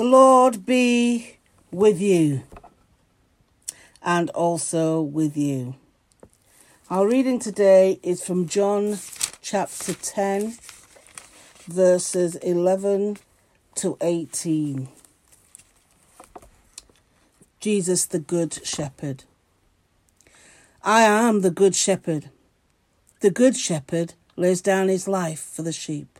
The Lord be with you and also with you. Our reading today is from John chapter 10, verses 11 to 18. Jesus, the Good Shepherd. I am the Good Shepherd. The Good Shepherd lays down his life for the sheep.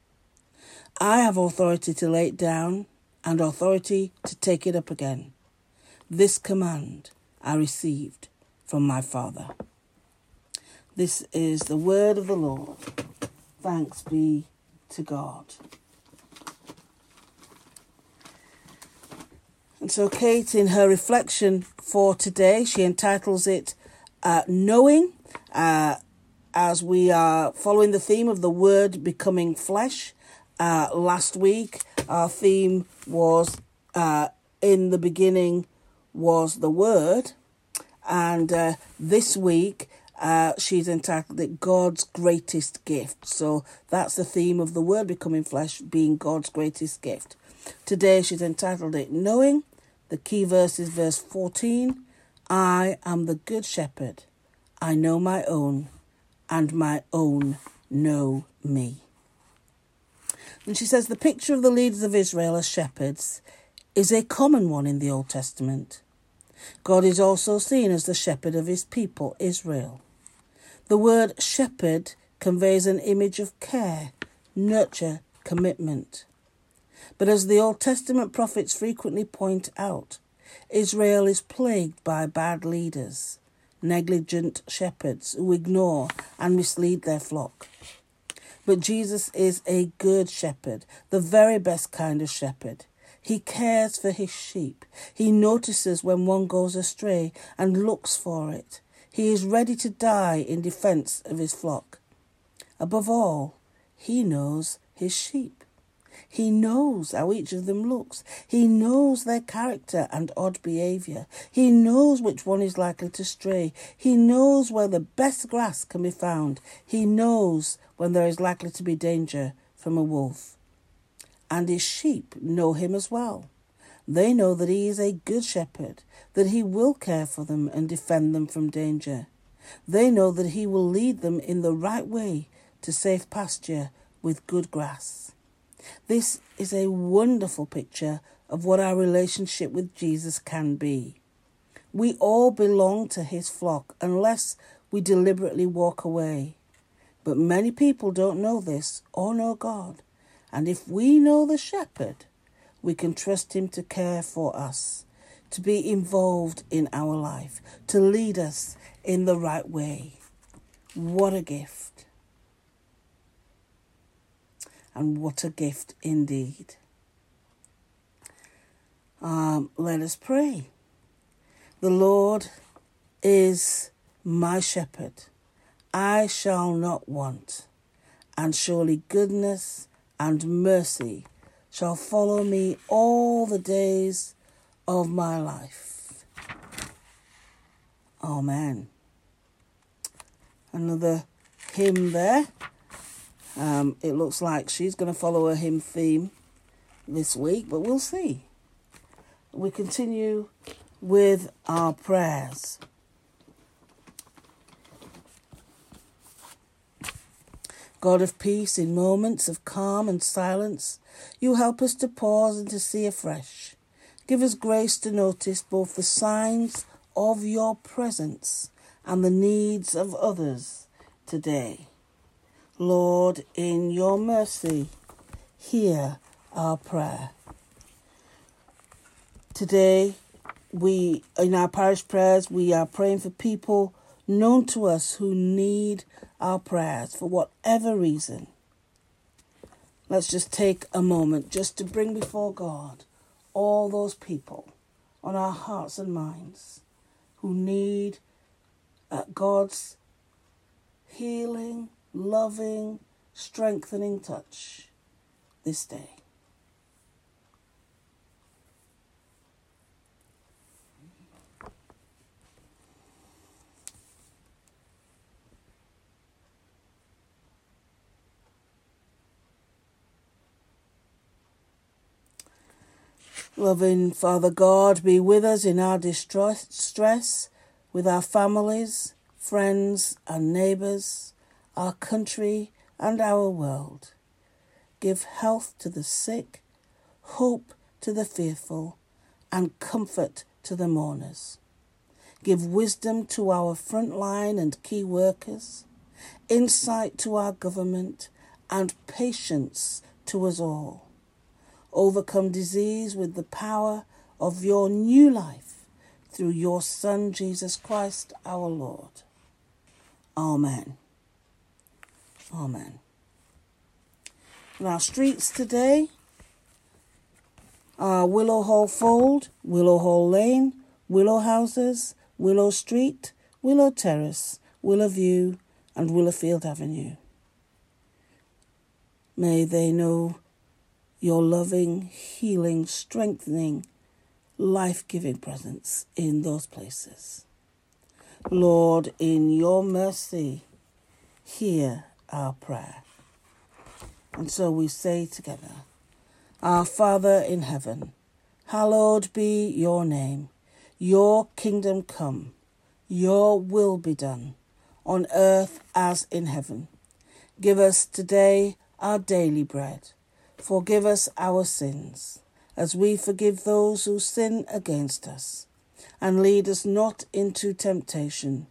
I have authority to lay it down and authority to take it up again. This command I received from my Father. This is the word of the Lord. Thanks be to God. And so, Kate, in her reflection for today, she entitles it uh, Knowing. Uh, as we are following the theme of the Word becoming flesh. Uh, last week, our theme was uh, In the beginning was the Word. And uh, this week, uh, she's entitled it God's Greatest Gift. So that's the theme of the Word becoming flesh being God's greatest gift. Today, she's entitled it Knowing. The key verse is verse 14 I am the Good Shepherd. I know my own and my own know me. And she says the picture of the leaders of Israel as shepherds is a common one in the Old Testament. God is also seen as the shepherd of his people, Israel. The word shepherd conveys an image of care, nurture, commitment. But as the Old Testament prophets frequently point out, Israel is plagued by bad leaders negligent shepherds who ignore and mislead their flock. But Jesus is a good shepherd, the very best kind of shepherd. He cares for his sheep. He notices when one goes astray and looks for it. He is ready to die in defense of his flock. Above all, he knows his sheep. He knows how each of them looks. He knows their character and odd behaviour. He knows which one is likely to stray. He knows where the best grass can be found. He knows when there is likely to be danger from a wolf. And his sheep know him as well. They know that he is a good shepherd, that he will care for them and defend them from danger. They know that he will lead them in the right way to safe pasture with good grass. This is a wonderful picture of what our relationship with Jesus can be. We all belong to his flock unless we deliberately walk away. But many people don't know this or know God. And if we know the shepherd, we can trust him to care for us, to be involved in our life, to lead us in the right way. What a gift! And what a gift indeed. Um, let us pray. The Lord is my shepherd. I shall not want, and surely goodness and mercy shall follow me all the days of my life. Amen. Another hymn there. Um, it looks like she's going to follow a hymn theme this week, but we'll see. We continue with our prayers. God of peace, in moments of calm and silence, you help us to pause and to see afresh. Give us grace to notice both the signs of your presence and the needs of others today. Lord, in your mercy, hear our prayer. Today, we in our parish prayers, we are praying for people known to us who need our prayers for whatever reason. Let's just take a moment just to bring before God all those people on our hearts and minds who need uh, God's healing, loving, strengthening touch this day. Loving Father God, be with us in our distress, with our families, friends, and neighbours, our country, and our world. Give health to the sick, hope to the fearful, and comfort to the mourners. Give wisdom to our frontline and key workers, insight to our government, and patience to us all overcome disease with the power of your new life through your Son, Jesus Christ our Lord. Amen. Amen. In our streets today are Willow Hall Fold, Willow Hall Lane, Willow Houses, Willow Street, Willow Terrace, Willow View, and Willowfield Avenue. May they know your loving, healing, strengthening, life giving presence in those places. Lord, in your mercy, hear our prayer. And so we say together, Our Father in heaven, hallowed be your name. Your kingdom come, your will be done, on earth as in heaven. Give us today our daily bread Forgive us our sins, as we forgive those who sin against us. And lead us not into temptation,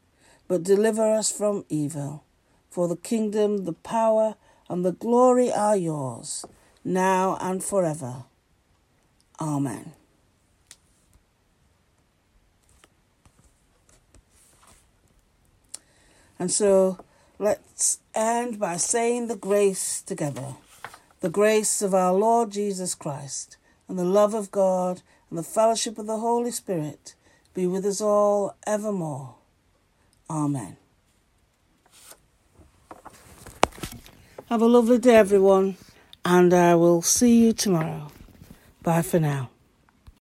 but deliver us from evil. For the kingdom, the power, and the glory are yours, now and forever. Amen. And so let's end by saying the grace together. The grace of our Lord Jesus Christ, and the love of God, and the fellowship of the Holy Spirit be with us all evermore. Amen. Have a lovely day, everyone, and I will see you tomorrow. Bye for now.